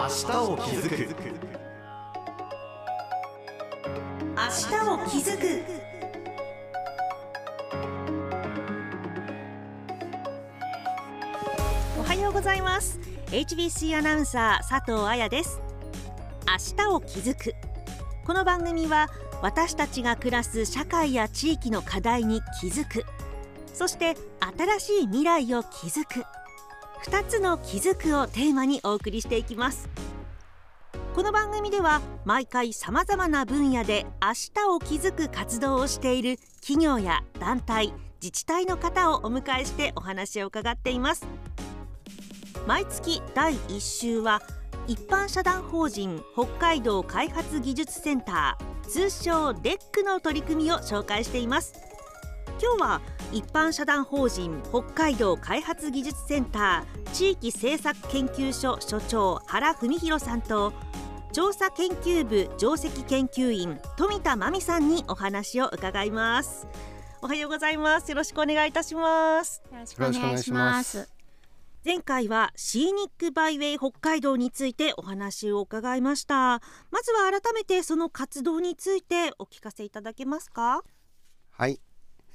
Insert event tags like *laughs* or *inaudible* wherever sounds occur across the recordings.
明日を気づく。明日を気づく。おはようございます。HBC アナウンサー佐藤彩です。明日を気づく。この番組は私たちが暮らす社会や地域の課題に気づく。そして新しい未来を築く。2つの気づくをテーマにお送りしていきます。この番組では毎回さまざまな分野で明日を築く活動をしている企業や団体自治体の方をお迎えしてお話を伺っています。毎月第1週は一般社団法人北海道開発技術センター通称 DEC の取り組みを紹介しています。今日は一般社団法人北海道開発技術センター地域政策研究所所長原文弘さんと調査研究部上席研究員富田真美さんにお話を伺います。おはようございます。よろしくお願いいたしますよろしくお願いします。前回はシーニックバイウェイ北海道についてお話を伺いました。まずは改めてその活動についてお聞かせいただけますか？はい、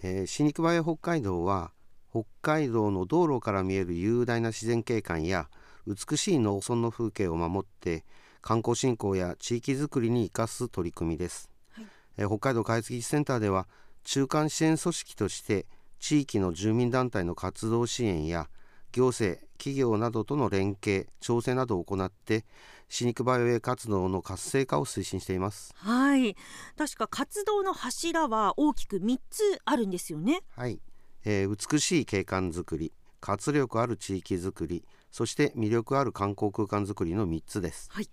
えー、シーニックバイウェイ北海道は北海道の道路から見える雄大な自然景観や美しい農村の風景を守って観光振興や地域づくりに生かす取り組みです、はい。えー北海道開発技術センターでは中間支援組織として地域の住民団体の活動支援や行政企業などとの連携調整などを行ってシーニックバイウェイ活動の活性化を推進しています。はい。確か活動の柱は大きく3つあるんですよね。はい、えー美しい景観づくり活力ある地域づくりそして魅力ある観光空間づくりの3つです、はい。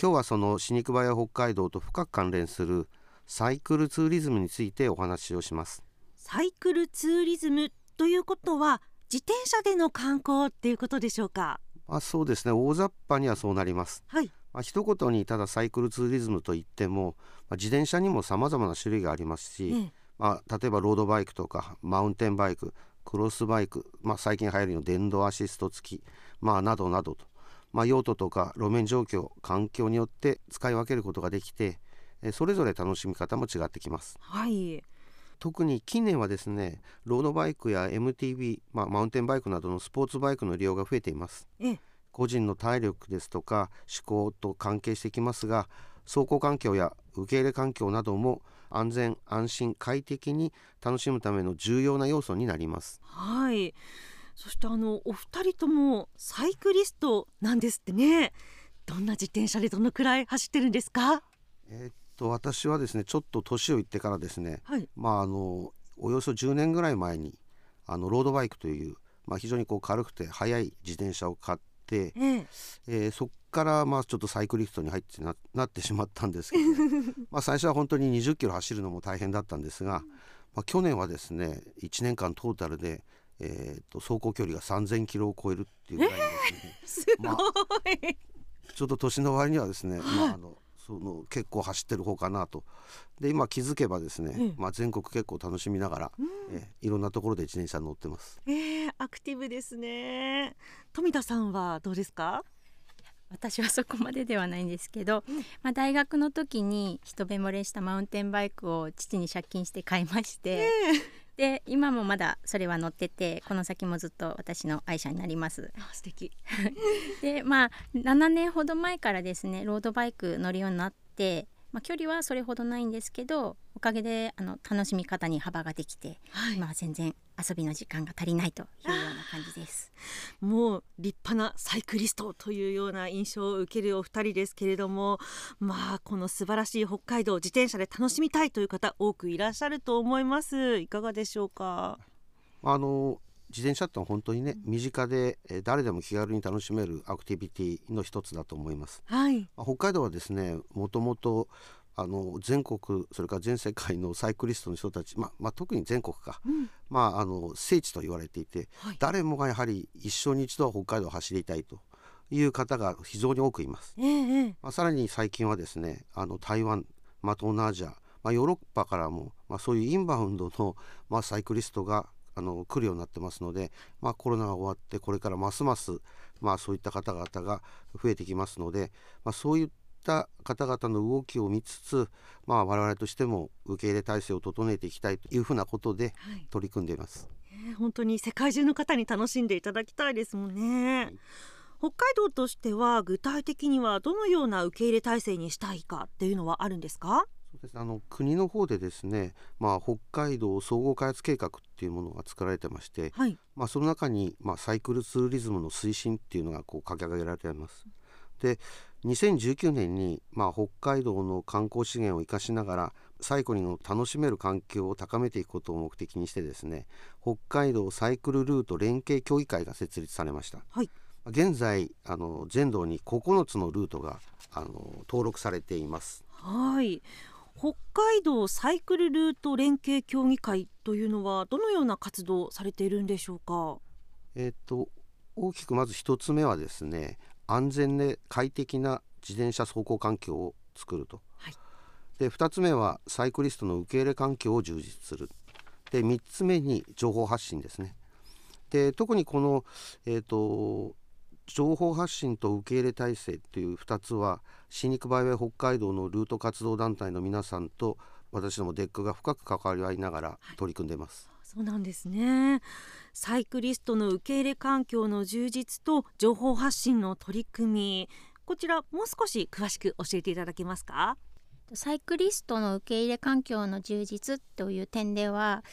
今日はその死肉場や北海道と深く関連するサイクルツーリズムについてお話をします。サイクルツーリズムということは自転車での観光っていうことでしょうか？まあそうですね。大雑把にはそうなります。はい。まあ、一言にただサイクルツーリズムといっても、まあ、自転車にも様々な種類がありますし、ええ。まあ、例えばロードバイクとかマウンテンバイククロスバイク、まあ、最近流行りの電動アシスト付き、まあ、などなどと、まあ、用途とか路面状況環境によって使い分けることができてえーそれぞれ楽しみ方も違ってきます。はい特に近年はですねロードバイクや MTB、まあ、マウンテンバイクなどのスポーツバイクの利用が増えています。ええ。個人の体力ですとか思考と関係してきますが走行環境や受け入れ環境なども安全安心快適に楽しむための重要な要素になります。はい。そしてあのお二人ともサイクリストなんですってね。どんな自転車でどのくらい走ってるんですか？えーっと私はですねちょっと年をいってからですねはい。まああのおよそ10年ぐらい前にあのロードバイクという、まあ、非常にこう軽くて速い自転車を買って、ええ。えーそこからまあちょっとサイクリストに入ってななってしまったんですけど、*laughs* まあ最初は本当に20キロ走るのも大変だったんですが、まあ、去年はですね1年間トータルで、えー、と走行距離が3000キロを超えるっていうぐらいのですね、すごい、まあちょっと年の割にはですね、まあ、あのその結構走ってる方かなと。で今気づけばですね、ええまあ、全国結構楽しみながら、えーいろんなところで自転車に乗ってます。ええアクティブですね。富田さんはどうですか？私はそこまでではないんですけど、まあ、大学の時に一目惚れしたマウンテンバイクを父に借金して買いまして、で今もまだそれは乗っててこの先もずっと私の愛車になります。あ素敵 *laughs* でまあ7年ほど前からですねロードバイク乗るようになって、まあ、距離はそれほどないんですけどおかげであの楽しみ方に幅ができて、はい今は全然遊びの時間が足りないという感じです。もう立派なサイクリストというような印象を受けるお二人ですけれどもまあこの素晴らしい北海道自転車で楽しみたいという方多くいらっしゃると思いますいかがでしょうか？あの自転車ってのは本当にね身近でえー誰でも気軽に楽しめるアクティビティの一つだと思います。はいまあ北海道はですねもともとあの全国それから全世界のサイクリストの人たち、まあまあ、特に全国か、うん。まあ、あの聖地と言われていて、はい。誰もがやはり一生に一度は北海道を走りたいという方が非常に多くいます。ええええ。まあ、さらに最近はですねあの台湾、まあ、東南アジア、まあ、ヨーロッパからも、まあ、そういうインバウンドの、まあ、サイクリストがあの来るようになってますので、まあ、コロナが終わってこれからますます、まあ、そういった方々が増えてきますので、まあ、そういった方々の動きを見つつ、まあ、我々としても受け入れ体制を整えていきたいというふうなことで取り組んでいます。はい、本当に世界中の方に楽しんでいただきたいですもんね。はい北海道としては具体的にはどのような受け入れ体制にしたいかっていうのはあるんですか？そうですあの国の方でですね、まあ、北海道総合開発計画っていうものが作られてまして、はい、まあ、その中に、まあ、サイクルツーリズムの推進っていうのがこう掲げられています。で2019年に、まあ、北海道の観光資源を生かしながらサイクリングを楽しめる環境を高めていくことを目的にしてですね北海道サイクルルート連携協議会が設立されました。はい。現在あの全道に9つのルートがあの登録されています。はい。北海道サイクルルート連携協議会というのはどのような活動されているんでしょうか？えっ、と大きくまず一つ目はですね安全で快適な自転車走行環境を作ると、はい、で2つ目はサイクリストの受け入れ環境を充実する。で3つ目に情報発信ですね。で特にこの、えーと情報発信と受け入れ体制っていう2つはシーニックバイウェイ北海道のルート活動団体の皆さんと私どもデックが深く関わり合いながら取り組んでいます、はい、そうなんですね。サイクリストの受け入れ環境の充実と情報発信の取り組み。こちらもう少し詳しく教えていただけますか？サイクリストの受け入れ環境の充実という点では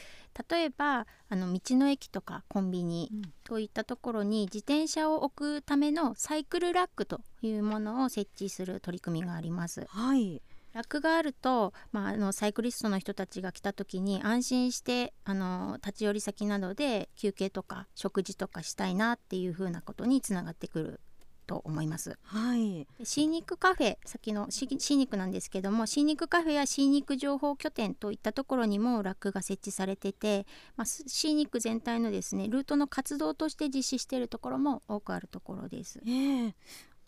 例えばあの道の駅とかコンビニといったところに自転車を置くためのサイクルラックというものを設置する取り組みがあります。はいラックがあると、まあ、あのサイクリストの人たちが来た時に安心してあの立ち寄り先などで休憩とか食事とかしたいなっていうふうなことにつながってくると思います。はい。シーニックカフェ、先のシーニックなんですけども、シーニックカフェやシーニック情報拠点といったところにもラックが設置されてて、まあ、シーニック全体のですね、ルートの活動として実施しているところも多くあるところです。えー、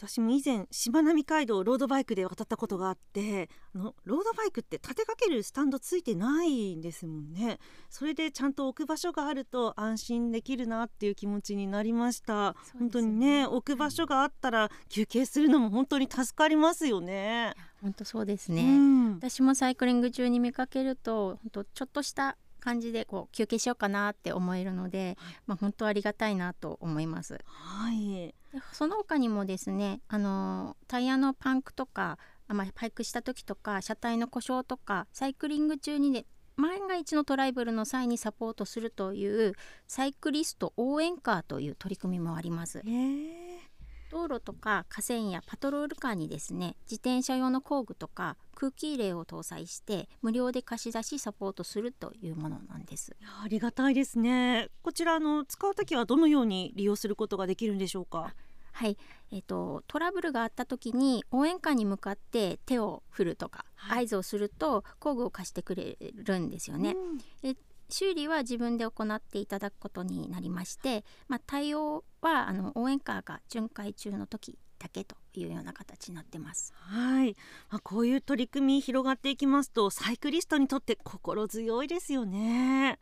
私も以前しまなみ海道をロードバイクで渡ったことがあってあのロードバイクって立てかけるスタンドついてないんですもんね。それでちゃんと置く場所があると安心できるなっていう気持ちになりました、ね、本当にね置く場所があったら休憩するのも本当に助かりますよね。本当そうですね、うん、私もサイクリング中に見かけると本当ちょっとした感じでこう休憩しようかなって思えるので、はい、まあ、本当ありがたいなと思います。はい、その他にもですねあのタイヤのパンクとか、まあ、パイクした時とか車体の故障とかサイクリング中にね万が一のトライブルの際にサポートするというサイクリスト応援カーという取り組みもあります。道路とか河川やパトロールカーにですね自転車用の工具とか空気入れを搭載して無料で貸し出しサポートするというものなんです。ありがたいですね。こちらの使う時はどのように利用することができるんでしょうか？はい、えーと、トラブルがあった時に応援歌に向かって手を振るとか、はい、合図をすると工具を貸してくれるんですよね。うん、修理は自分で行っていただくことになりまして、まあ、対応はあの応援カーが巡回中の時だけというような形になってます。はい、まあ、こういう取り組み広がっていきますとサイクリストにとって心強いですよね。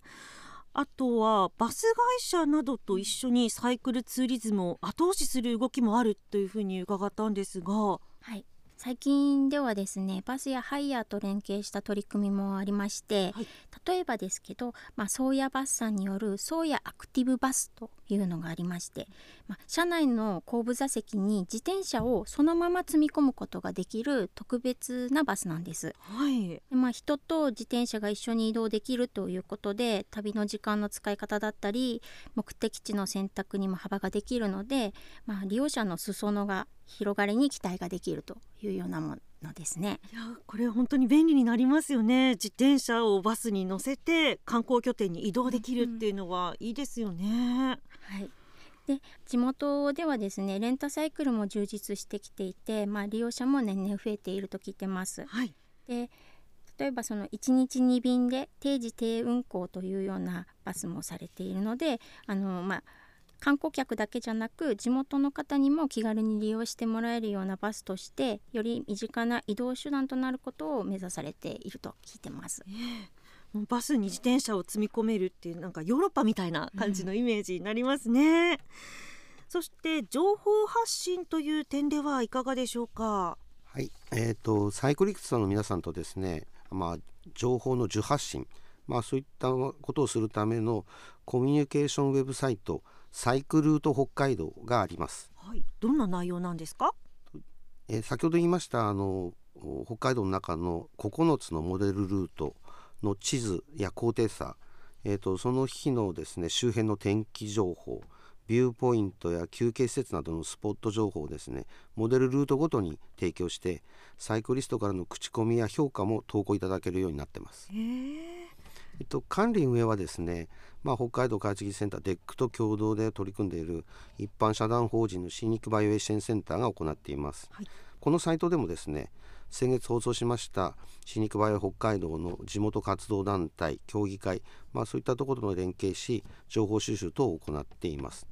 あとはバス会社などと一緒にサイクルツーリズムを後押しする動きもあるというふうに伺ったんですが。はい最近ではですねバスやハイヤーと連携した取り組みもありまして、はい、例えばですけど、まあ、ソーヤバスさんによるソーヤアクティブバスというのがありまして、まあ、車内の後部座席に自転車をそのまま積み込むことができる特別なバスなんです。はい、まあ、人と自転車が一緒に移動できるということで旅の時間の使い方だったり目的地の選択にも幅ができるので、まあ、利用者の裾野が広がりに期待ができるというようなものですね。いやこれ本当に便利になりますよね。自転車をバスに乗せて観光拠点に移動できるっていうのはいいですよね。はい。で地元ではですねレンタサイクルも充実してきていて、まあ、利用者も年々増えていると聞いてます。はい、で例えばその1日2便で定時定運行というようなバスもされているのであの、まあ、観光客だけじゃなく地元の方にも気軽に利用してもらえるようなバスとしてより身近な移動手段となることを目指されていると聞いてます。えーバスに自転車を積み込めるっていうなんかヨーロッパみたいな感じのイメージになりますね、うん、そして情報発信という点ではいかがでしょうか？はい、えーと、サイクリクスの皆さんとですね、まあ、情報の受発信、まあ、そういったことをするためのコミュニケーションウェブサイトサイクルート北海道があります。はい、どんな内容なんですか、えー、先ほど言いましたあの北海道の中の9つのモデルルートの地図や高低差、えーとその日のですね周辺の天気情報ビューポイントや休憩施設などのスポット情報をですねモデルルートごとに提供してサイクリストからの口コミや評価も投稿いただけるようになってます。えっと、管理運営はですね、まあ、北海道開発技術センター DEC と共同で取り組んでいる一般社団法人のシーニックバイオエッシェンセンターが行っています、はい、このサイトでもですね先月放送しましたシーニックバイオ北海道の地元活動団体協議会、まあ、そういったところと連携し情報収集等を行っています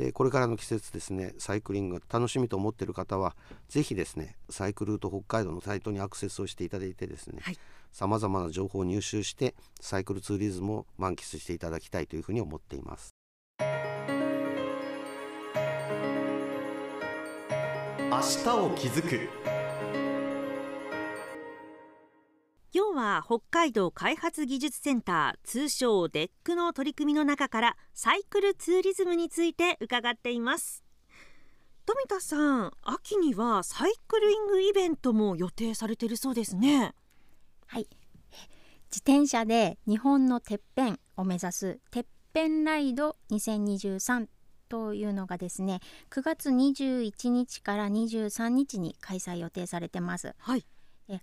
でこれからの季節ですねサイクリングが楽しみと思っている方はぜひですねサイクルート北海道のサイトにアクセスをしていただいてですねさまざまな情報を入手してサイクルツーリズムを満喫していただきたいというふうに思っています。明日を気づく今日は北海道開発技術センター通称 DEC の取り組みの中からサイクルツーリズムについて伺っています。富田さん秋にはサイクリングイベントも予定されているそうですね。はい。自転車で日本のてっぺんを目指すてっぺんライド2023というのがですね9月21日から23日に開催予定されてます。はい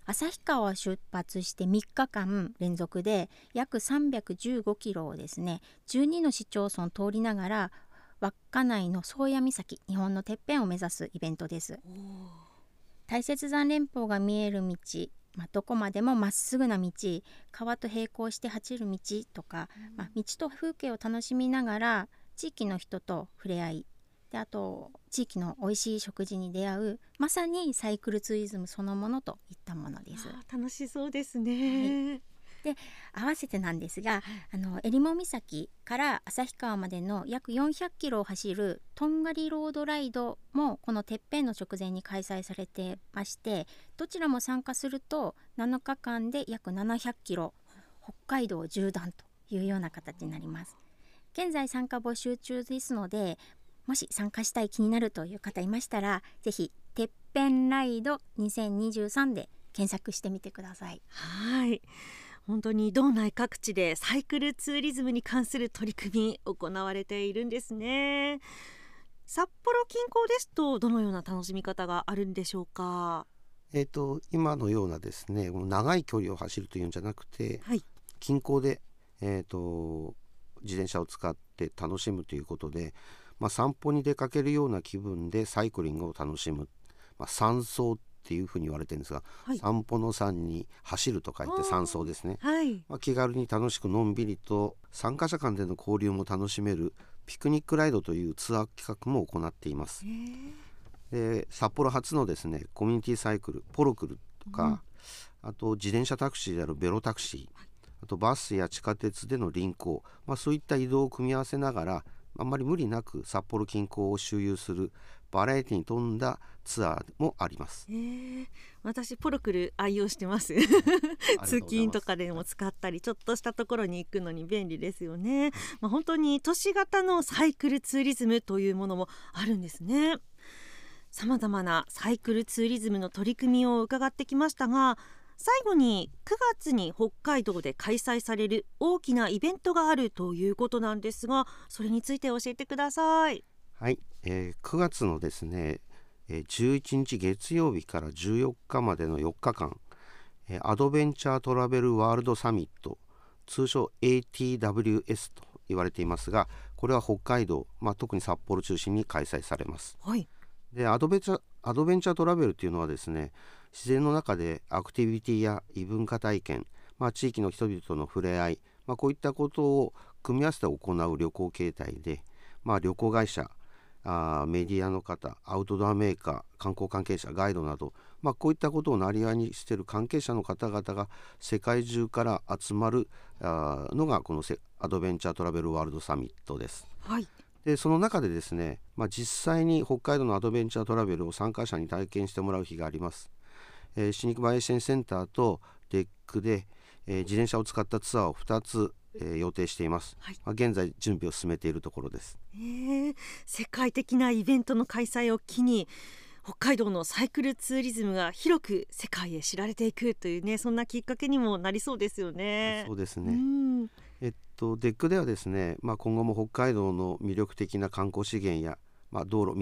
旭川を出発して3日間連続で約315キロをですね12の市町村通りながら稚内の宗谷岬日本のてっぺんを目指すイベントです。大雪山連峰が見える道、まあ、どこまでもまっすぐな道川と並行して走る道とか、まあ、道と風景を楽しみながら地域の人と触れ合いであと地域の美味しい食事に出会うまさにサイクルツーリズムそのものといったものです。楽しそうですね、はいで合わせてなんですが、あの襟裳岬から旭川までの約400キロを走るとんがりロードライドもこのてっぺんの直前に開催されてましてどちらも参加すると7日間で約700キロ北海道縦断というような形になります。現在参加募集中ですのでもし参加したい気になるという方いましたらぜひてっぺんライド2023で検索してみてください。はい。本当に道内各地でサイクルツーリズムに関する取り組み行われているんですね。札幌近郊ですとどのような楽しみ方があるんでしょうか？えーと、今のようなですね長い距離を走るというんじゃなくて、はい、近郊で、えーと自転車を使って楽しむということでまあ、散歩に出かけるような気分でサイクリングを楽しむ、まあ、散走っていうふうに言われてるんですが、はい、散歩の散に走ると書いて散走ですね、はい、まあ、気軽に楽しくのんびりと参加者間での交流も楽しめるピクニックライドというツアー企画も行っています。で札幌初のですねコミュニティサイクルポロクルとか、うん、あと自転車タクシーであるベロタクシー、あとバスや地下鉄での輪行、まあ、そういった移動を組み合わせながらあんまり無理なく札幌近郊を周遊するバラエティに富んだツアーもあります。えー、私ポロクル愛用してます通勤とかでも使ったりちょっとしたところに行くのに便利ですよね。まあ、本当に都市型のサイクルツーリズムというものもあるんですね。さまざまなサイクルツーリズムの取り組みを伺ってきましたが最後に9月に北海道で開催される大きなイベントがあるということなんですがそれについて教えてください。はい、えー、9月のですね11日月曜日から14日までの4日間アドベンチャートラベルワールドサミット通称 ATWS と言われていますがこれは北海道、まあ、特に札幌中心に開催されます。はい、でアドベンチャアドベンチャートラベルというのはですね自然の中でアクティビティや異文化体験、まあ、地域の人々との触れ合い、まあ、こういったことを組み合わせて行う旅行形態で、まあ、旅行会社、あメディアの方アウトドアメーカー観光関係者ガイドなど、まあ、こういったことをなりわいにしている関係者の方々が世界中から集まるあのがこのアドベンチャートラベルワールドサミットです。はいでその中でですね、まあ、実際に北海道のアドベンチャートラベルを参加者に体験してもらう日があります。えー、シーニックバイウェイ支援センターとデックで、えー、自転車を使ったツアーを2つ、えー、予定しています、はい、まあ、現在準備を進めているところです、えー、世界的なイベントの開催を機に北海道のサイクルツーリズムが広く世界へ知られていくというねそんなきっかけにもなりそうですよね。そうですね、えっとデックではですね、まあ、今後も北海道の魅力的な観光資源や、まあ、道路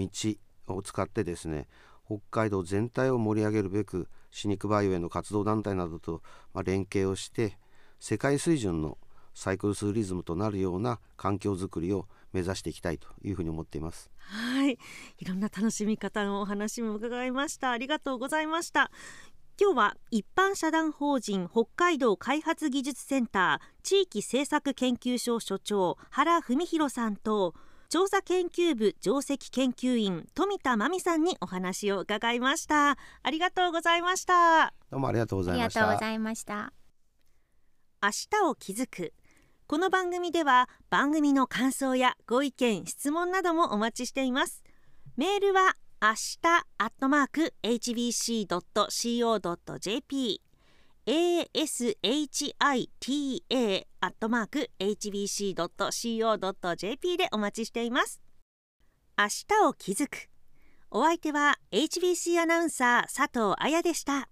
道を使ってですね北海道全体を盛り上げるべくシーニックバイウェイの活動団体などと、ま、連携をして世界水準のサイクルツーリズムとなるような環境づくりを目指していきたいというふうに思っています。はい。いろんな楽しみ方のお話も伺いました。ありがとうございました。今日は一般社団法人北海道開発技術センター地域政策研究所所長原文弘さんと調査研究部上席研究員富田真美さんにお話を伺いました。ありがとうございました。どうもありがとうございました。ありがとうございました。明日を気づく。この番組では番組の感想やご意見質問などもお待ちしています。メールは明日アットマーク hbc.co.jp ashita アットマーク hbc.co.jp でお待ちしています。明日を気づく。お相手は HBC アナウンサー佐藤彩でした。